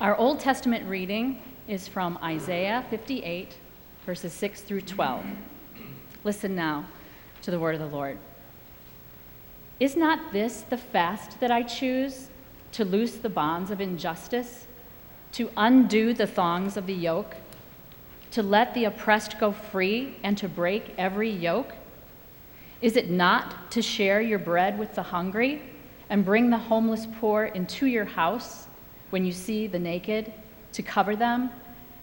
Our Old Testament reading is from Isaiah 58, verses 6 through 12. Listen now to the word of the Lord. Is not this the fast that I choose? To loose the bonds of injustice, to undo the thongs of the yoke, to let the oppressed go free, and to break every yoke? Is it not to share your bread with the hungry and bring the homeless poor into your house when you see the naked, to cover them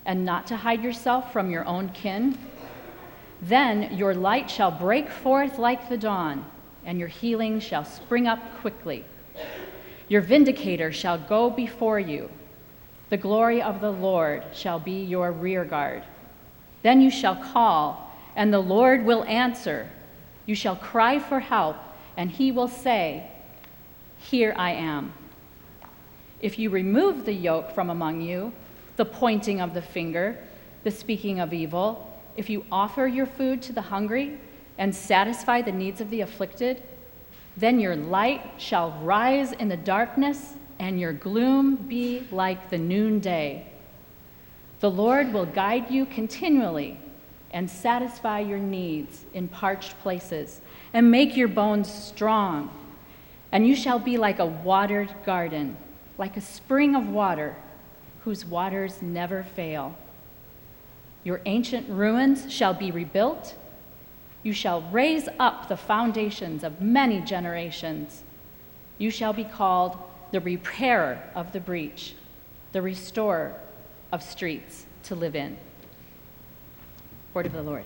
and not to hide yourself from your own kin? Then your light shall break forth like the dawn, and your healing shall spring up quickly. Your vindicator shall go before you. The glory of the Lord shall be your rear guard. Then you shall call, and the Lord will answer. You shall cry for help, and he will say, Here I am. If you remove the yoke from among you, the pointing of the finger, the speaking of evil, if you offer your food to the hungry and satisfy the needs of the afflicted, then your light shall rise in the darkness, and your gloom be like the noonday. The Lord will guide you continually and satisfy your needs in parched places and make your bones strong. And you shall be like a watered garden, like a spring of water whose waters never fail. Your ancient ruins shall be rebuilt. You shall raise up the foundations of many generations. You shall be called the repairer of the breach, the restorer of streets to live in. Word of the Lord.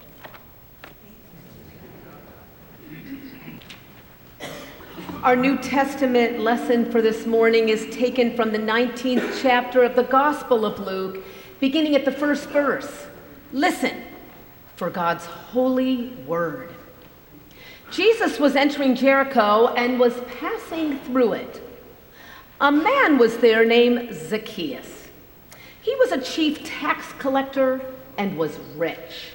Our New Testament lesson for this morning is taken from the 19th chapter of the Gospel of Luke, beginning at the first verse. Listen for God's holy word. Jesus was entering Jericho and was passing through it. A man was there named Zacchaeus. He was a chief tax collector and was rich.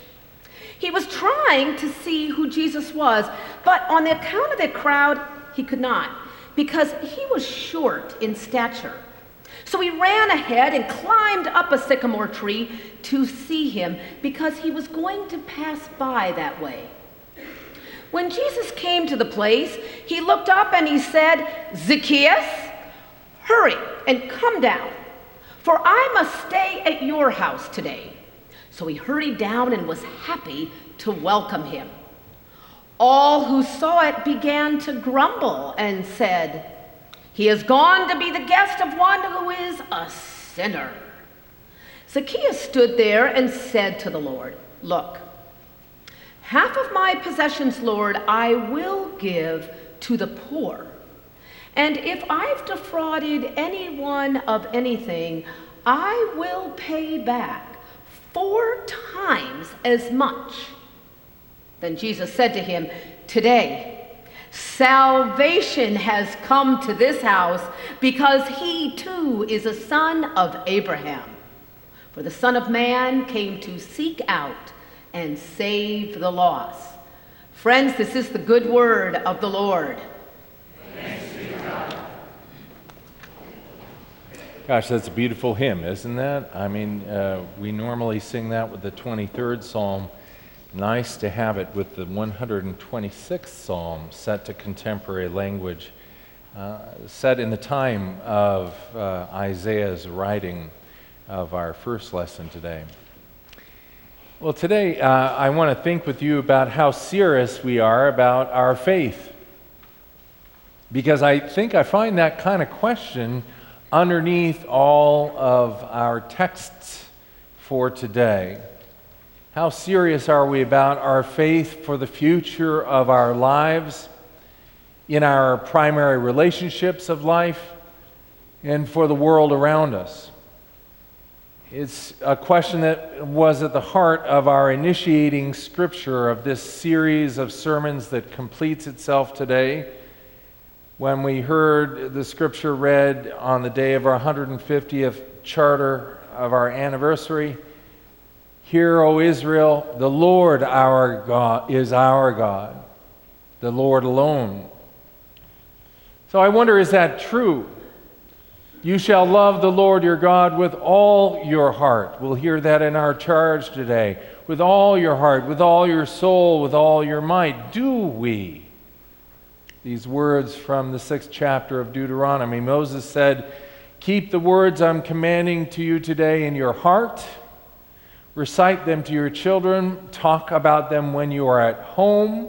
He was trying to see who Jesus was, but on the account of the crowd, he could not because he was short in stature. So he ran ahead and climbed up a sycamore tree to see him because he was going to pass by that way. When Jesus came to the place, he looked up and he said, Zacchaeus, hurry and come down, for I must stay at your house today. So he hurried down and was happy to welcome him. All who saw it began to grumble and said, He has gone to be the guest of one who is a sinner. Zacchaeus stood there and said to the Lord, Look, half of my possessions, Lord, I will give to the poor. And if I've defrauded anyone of anything, I will pay back four times as much. Then Jesus said to him, Today, salvation has come to this house because he too is a son of Abraham. For the Son of Man came to seek out and save the lost. Friends, this is the good word of the Lord. Gosh, that's a beautiful hymn, isn't that? I mean, uh, we normally sing that with the 23rd Psalm. Nice to have it with the 126th Psalm set to contemporary language, uh, set in the time of uh, Isaiah's writing of our first lesson today. Well, today uh, I want to think with you about how serious we are about our faith. Because I think I find that kind of question underneath all of our texts for today. How serious are we about our faith for the future of our lives, in our primary relationships of life, and for the world around us? It's a question that was at the heart of our initiating scripture of this series of sermons that completes itself today when we heard the scripture read on the day of our 150th charter of our anniversary. Hear, O Israel, the Lord our God is our God, the Lord alone. So I wonder is that true? You shall love the Lord your God with all your heart. We'll hear that in our charge today. With all your heart, with all your soul, with all your might. Do we? These words from the sixth chapter of Deuteronomy. Moses said, Keep the words I'm commanding to you today in your heart. Recite them to your children. Talk about them when you are at home.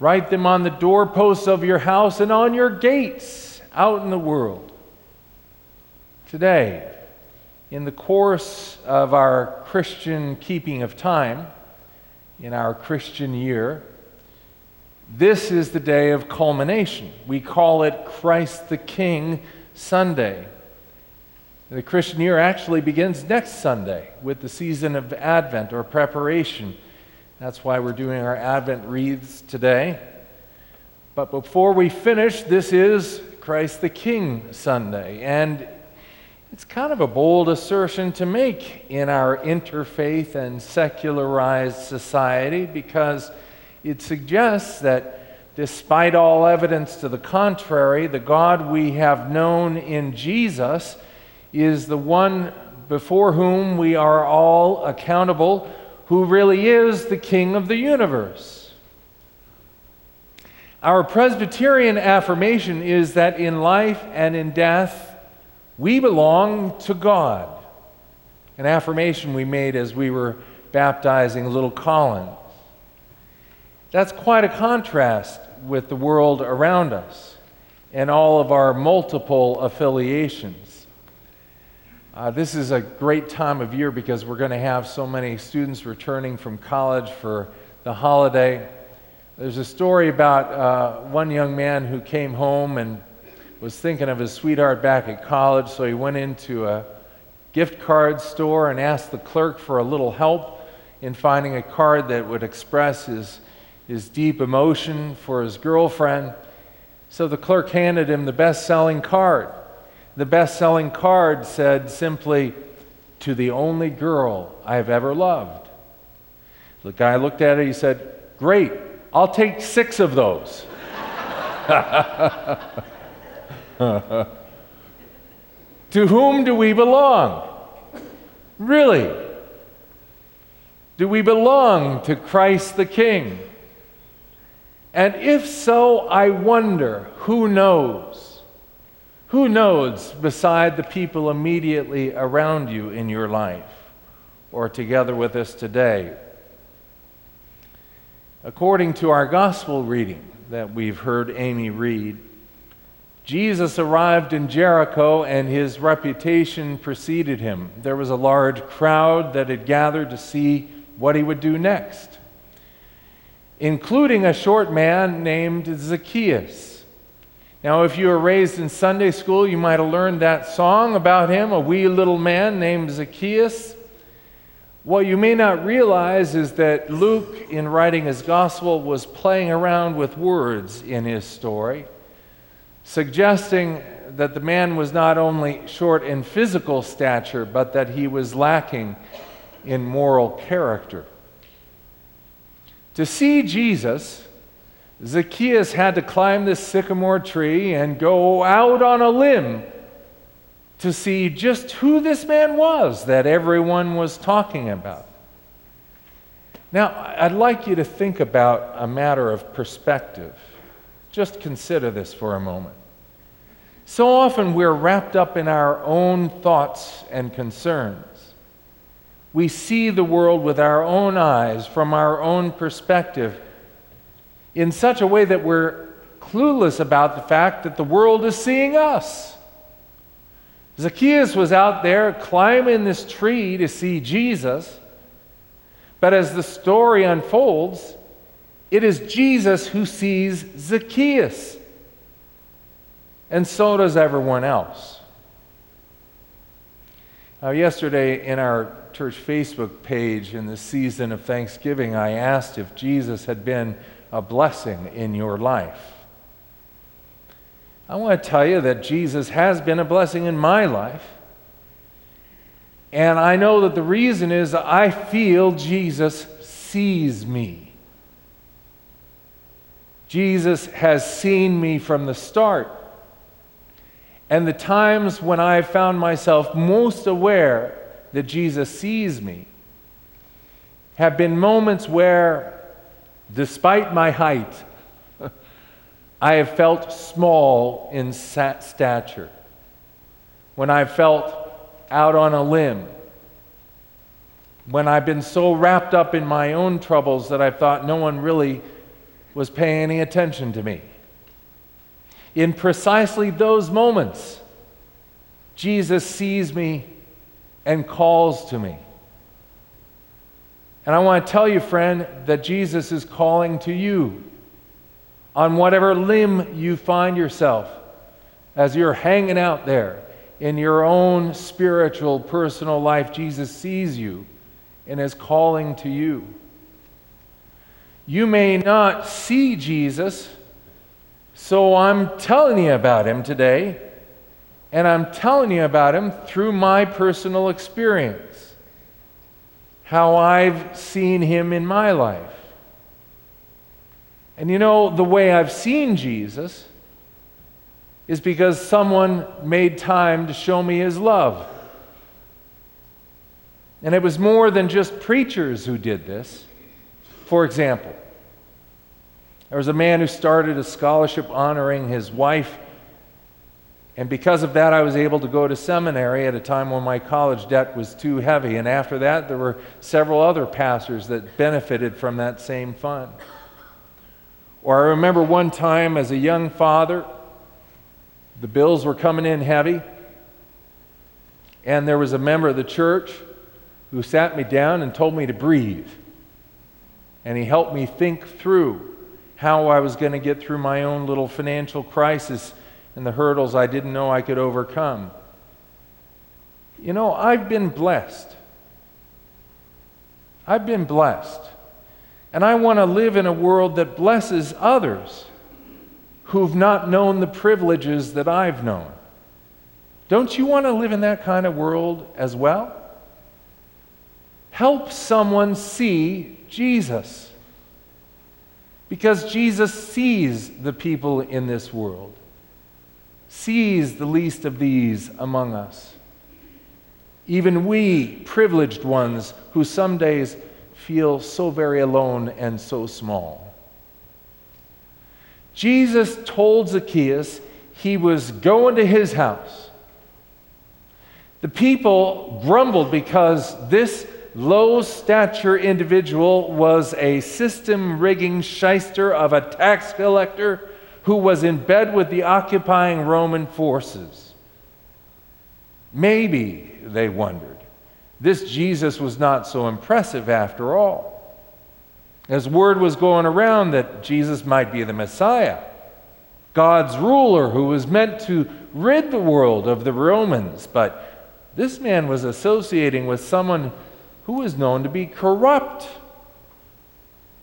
Write them on the doorposts of your house and on your gates out in the world. Today, in the course of our Christian keeping of time, in our Christian year, this is the day of culmination. We call it Christ the King Sunday. The Christian year actually begins next Sunday with the season of Advent or preparation. That's why we're doing our Advent wreaths today. But before we finish, this is Christ the King Sunday. And it's kind of a bold assertion to make in our interfaith and secularized society because it suggests that despite all evidence to the contrary, the God we have known in Jesus is the one before whom we are all accountable, who really is the King of the universe. Our Presbyterian affirmation is that in life and in death, we belong to God. An affirmation we made as we were baptizing little Colin. That's quite a contrast with the world around us and all of our multiple affiliations. Uh, this is a great time of year because we're going to have so many students returning from college for the holiday. There's a story about uh, one young man who came home and was thinking of his sweetheart back at college, so he went into a gift card store and asked the clerk for a little help in finding a card that would express his, his deep emotion for his girlfriend. So the clerk handed him the best selling card. The best selling card said simply, To the only girl I've ever loved. The guy looked at it, he said, Great, I'll take six of those. to whom do we belong? Really? Do we belong to Christ the King? And if so, I wonder who knows? Who knows beside the people immediately around you in your life or together with us today? According to our gospel reading that we've heard Amy read, Jesus arrived in Jericho and his reputation preceded him. There was a large crowd that had gathered to see what he would do next, including a short man named Zacchaeus. Now, if you were raised in Sunday school, you might have learned that song about him, a wee little man named Zacchaeus. What you may not realize is that Luke, in writing his gospel, was playing around with words in his story suggesting that the man was not only short in physical stature, but that he was lacking in moral character. To see Jesus, Zacchaeus had to climb this sycamore tree and go out on a limb to see just who this man was that everyone was talking about. Now, I'd like you to think about a matter of perspective. Just consider this for a moment. So often we're wrapped up in our own thoughts and concerns. We see the world with our own eyes, from our own perspective, in such a way that we're clueless about the fact that the world is seeing us. Zacchaeus was out there climbing this tree to see Jesus, but as the story unfolds, it is Jesus who sees Zacchaeus and so does everyone else. Now, yesterday in our church Facebook page in the season of Thanksgiving, I asked if Jesus had been a blessing in your life. I want to tell you that Jesus has been a blessing in my life. And I know that the reason is that I feel Jesus sees me. Jesus has seen me from the start. And the times when I found myself most aware that Jesus sees me have been moments where, despite my height, I have felt small in stature. When I felt out on a limb. When I've been so wrapped up in my own troubles that I thought no one really was paying any attention to me. In precisely those moments, Jesus sees me and calls to me. And I want to tell you, friend, that Jesus is calling to you on whatever limb you find yourself as you're hanging out there in your own spiritual, personal life. Jesus sees you and is calling to you. You may not see Jesus, so I'm telling you about him today, and I'm telling you about him through my personal experience, how I've seen him in my life. And you know, the way I've seen Jesus is because someone made time to show me his love. And it was more than just preachers who did this. For example, there was a man who started a scholarship honoring his wife. And because of that, I was able to go to seminary at a time when my college debt was too heavy. And after that, there were several other pastors that benefited from that same fund. Or I remember one time as a young father, the bills were coming in heavy, and there was a member of the church who sat me down and told me to breathe. And he helped me think through how I was going to get through my own little financial crisis and the hurdles I didn't know I could overcome. You know, I've been blessed. I've been blessed. And I want to live in a world that blesses others who've not known the privileges that I've known. Don't you want to live in that kind of world as well? Help someone see Jesus. Because Jesus sees the people in this world, sees the least of these among us. Even we, privileged ones, who some days feel so very alone and so small. Jesus told Zacchaeus he was going to his house. The people grumbled because this low stature individual was a system rigging shyster of a tax collector who was in bed with the occupying Roman forces. Maybe, they wondered, this Jesus was not so impressive after all. As word was going around that Jesus might be the Messiah, God's ruler who was meant to rid the world of the Romans, but this man was associating with someone who was known to be corrupt.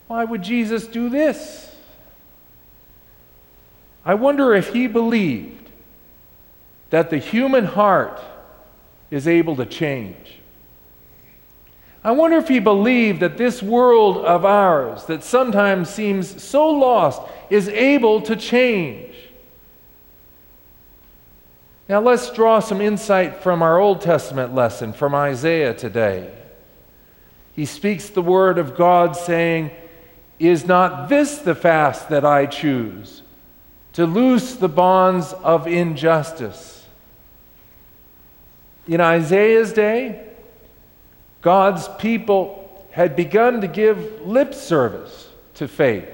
Why would Jesus do this? I wonder if he believed that the human heart is able to change. I wonder if he believed that this world of ours, that sometimes seems so lost, is able to change. Now let's draw some insight from our Old Testament lesson from Isaiah today he speaks the word of God, saying, Is not this the fast that I choose? To loose the bonds of injustice. In Isaiah's day, God's people had begun to give lip service to faith.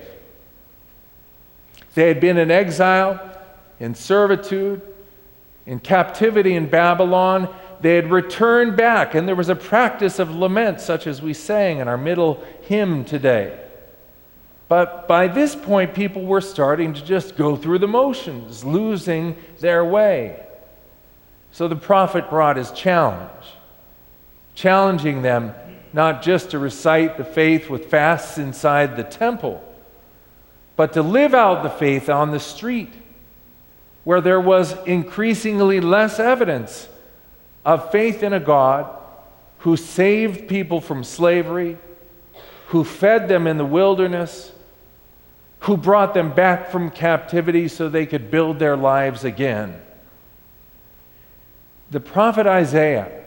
They had been in exile, in servitude, in captivity in Babylon, they had returned back, and there was a practice of lament, such as we sang in our middle hymn today. But by this point, people were starting to just go through the motions, losing their way. So the prophet brought his challenge, challenging them not just to recite the faith with fasts inside the temple, but to live out the faith on the street, where there was increasingly less evidence of faith in a God who saved people from slavery, who fed them in the wilderness, who brought them back from captivity so they could build their lives again. The prophet Isaiah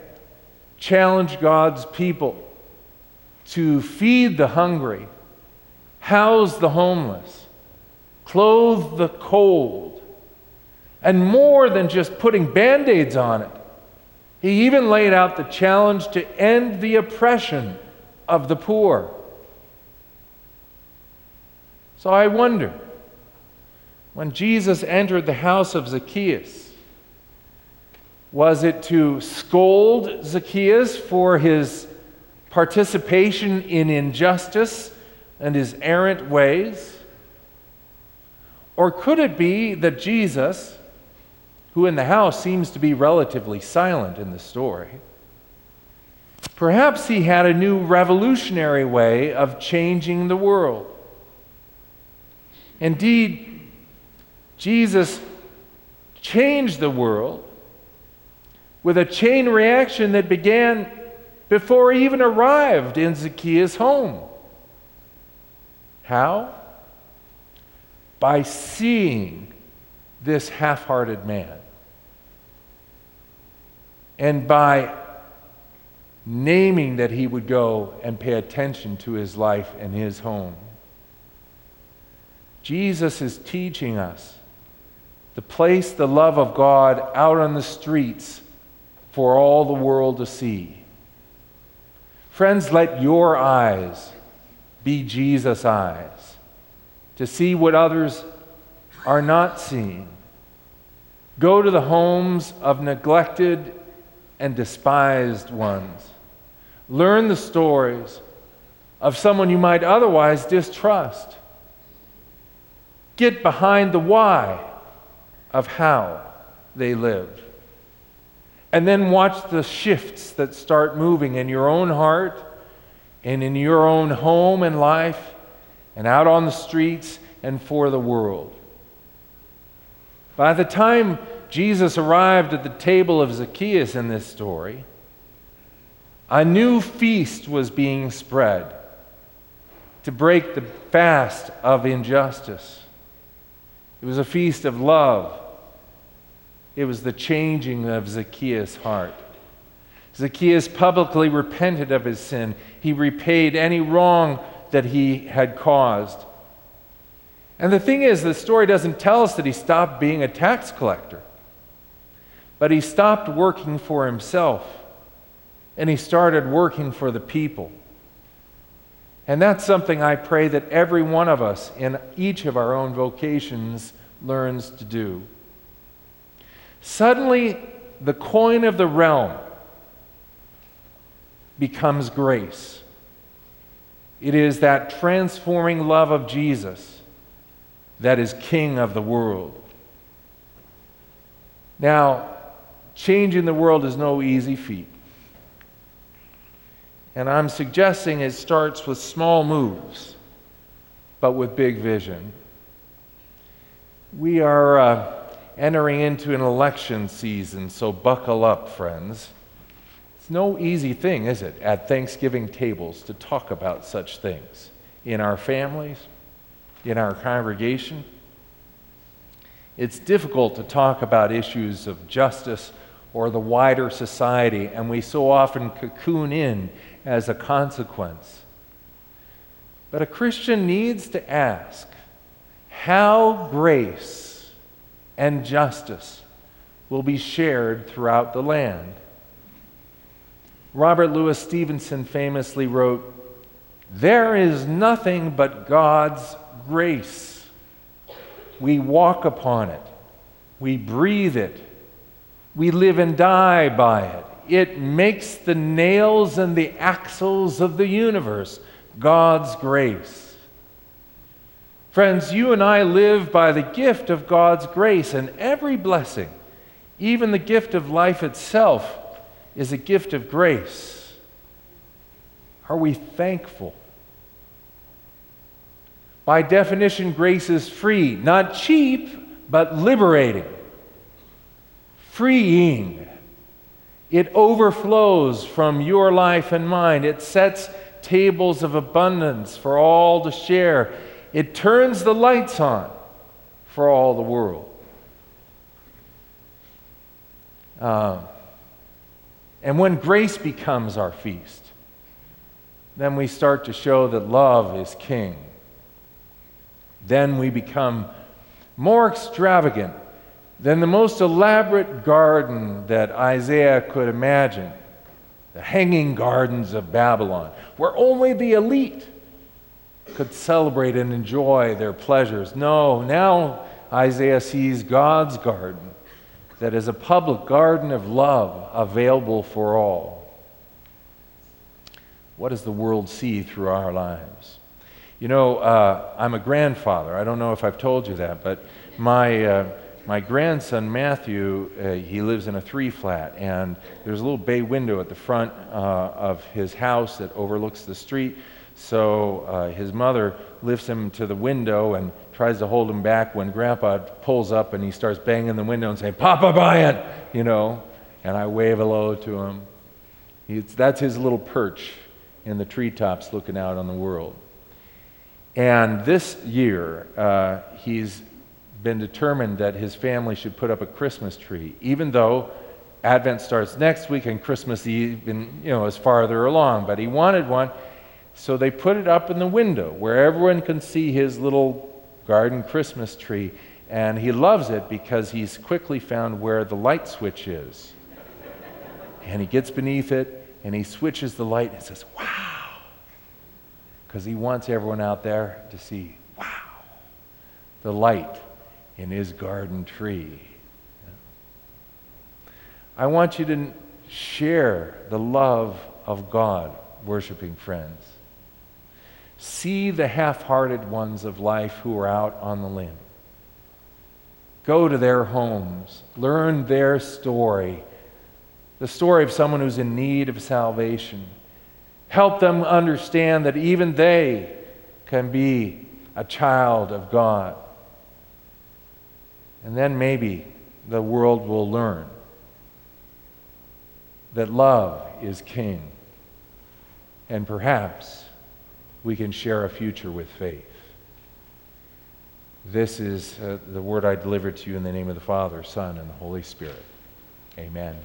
challenged God's people to feed the hungry, house the homeless, clothe the cold, and more than just putting band aids on it. He even laid out the challenge to end the oppression of the poor. So I wonder when Jesus entered the house of Zacchaeus, was it to scold Zacchaeus for his participation in injustice and his errant ways? Or could it be that Jesus, who in the house seems to be relatively silent in the story, perhaps he had a new revolutionary way of changing the world? Indeed, Jesus changed the world with a chain reaction that began before he even arrived in Zacchaeus' home. How? By seeing this half hearted man and by naming that he would go and pay attention to his life and his home. Jesus is teaching us to place the love of God out on the streets for all the world to see. Friends, let your eyes be Jesus' eyes to see what others are not seeing. Go to the homes of neglected and despised ones. Learn the stories of someone you might otherwise distrust. Get behind the why of how they live. And then watch the shifts that start moving in your own heart and in your own home and life and out on the streets and for the world. By the time Jesus arrived at the table of Zacchaeus in this story, a new feast was being spread to break the fast of injustice. It was a feast of love it was the changing of Zacchaeus' heart. Zacchaeus publicly repented of his sin. He repaid any wrong that he had caused. And the thing is, the story doesn't tell us that he stopped being a tax collector, but he stopped working for himself and he started working for the people. And that's something I pray that every one of us in each of our own vocations learns to do. Suddenly, the coin of the realm becomes grace. It is that transforming love of Jesus that is king of the world. Now, changing the world is no easy feat. And I'm suggesting it starts with small moves, but with big vision. We are. Uh, entering into an election season, so buckle up, friends. It's no easy thing, is it, at Thanksgiving tables to talk about such things in our families, in our congregation. It's difficult to talk about issues of justice or the wider society, and we so often cocoon in as a consequence. But a Christian needs to ask how grace and justice will be shared throughout the land. Robert Louis Stevenson famously wrote, There is nothing but God's grace. We walk upon it, we breathe it, we live and die by it. It makes the nails and the axles of the universe God's grace. Friends, you and I live by the gift of God's grace, and every blessing, even the gift of life itself, is a gift of grace. Are we thankful? By definition, grace is free, not cheap, but liberating, freeing. It overflows from your life and mine. It sets tables of abundance for all to share. It turns the lights on for all the world. Uh, And when grace becomes our feast, then we start to show that love is king. Then we become more extravagant than the most elaborate garden that Isaiah could imagine the hanging gardens of Babylon, where only the elite could celebrate and enjoy their pleasures. No, now Isaiah sees God's garden that is a public garden of love available for all. What does the world see through our lives? You know, uh, I'm a grandfather. I don't know if I've told you that, but my. Uh, my grandson Matthew, uh, he lives in a three flat, and there's a little bay window at the front uh, of his house that overlooks the street. So uh, his mother lifts him to the window and tries to hold him back when Grandpa pulls up and he starts banging the window and saying, Papa Bryant, you know. And I wave hello to him. He's, that's his little perch in the treetops looking out on the world. And this year, uh, he's been determined that his family should put up a Christmas tree, even though Advent starts next week and Christmas Eve you know, is farther along. But he wanted one, so they put it up in the window where everyone can see his little garden Christmas tree. And he loves it because he's quickly found where the light switch is. and he gets beneath it and he switches the light and says, Wow! Because he wants everyone out there to see, Wow! The light in his garden tree. I want you to share the love of God, worshiping friends. See the half hearted ones of life who are out on the limb. Go to their homes, learn their story, the story of someone who's in need of salvation. Help them understand that even they can be a child of God. And then maybe the world will learn that love is king. And perhaps we can share a future with faith. This is uh, the word I deliver to you in the name of the Father, Son, and the Holy Spirit. Amen.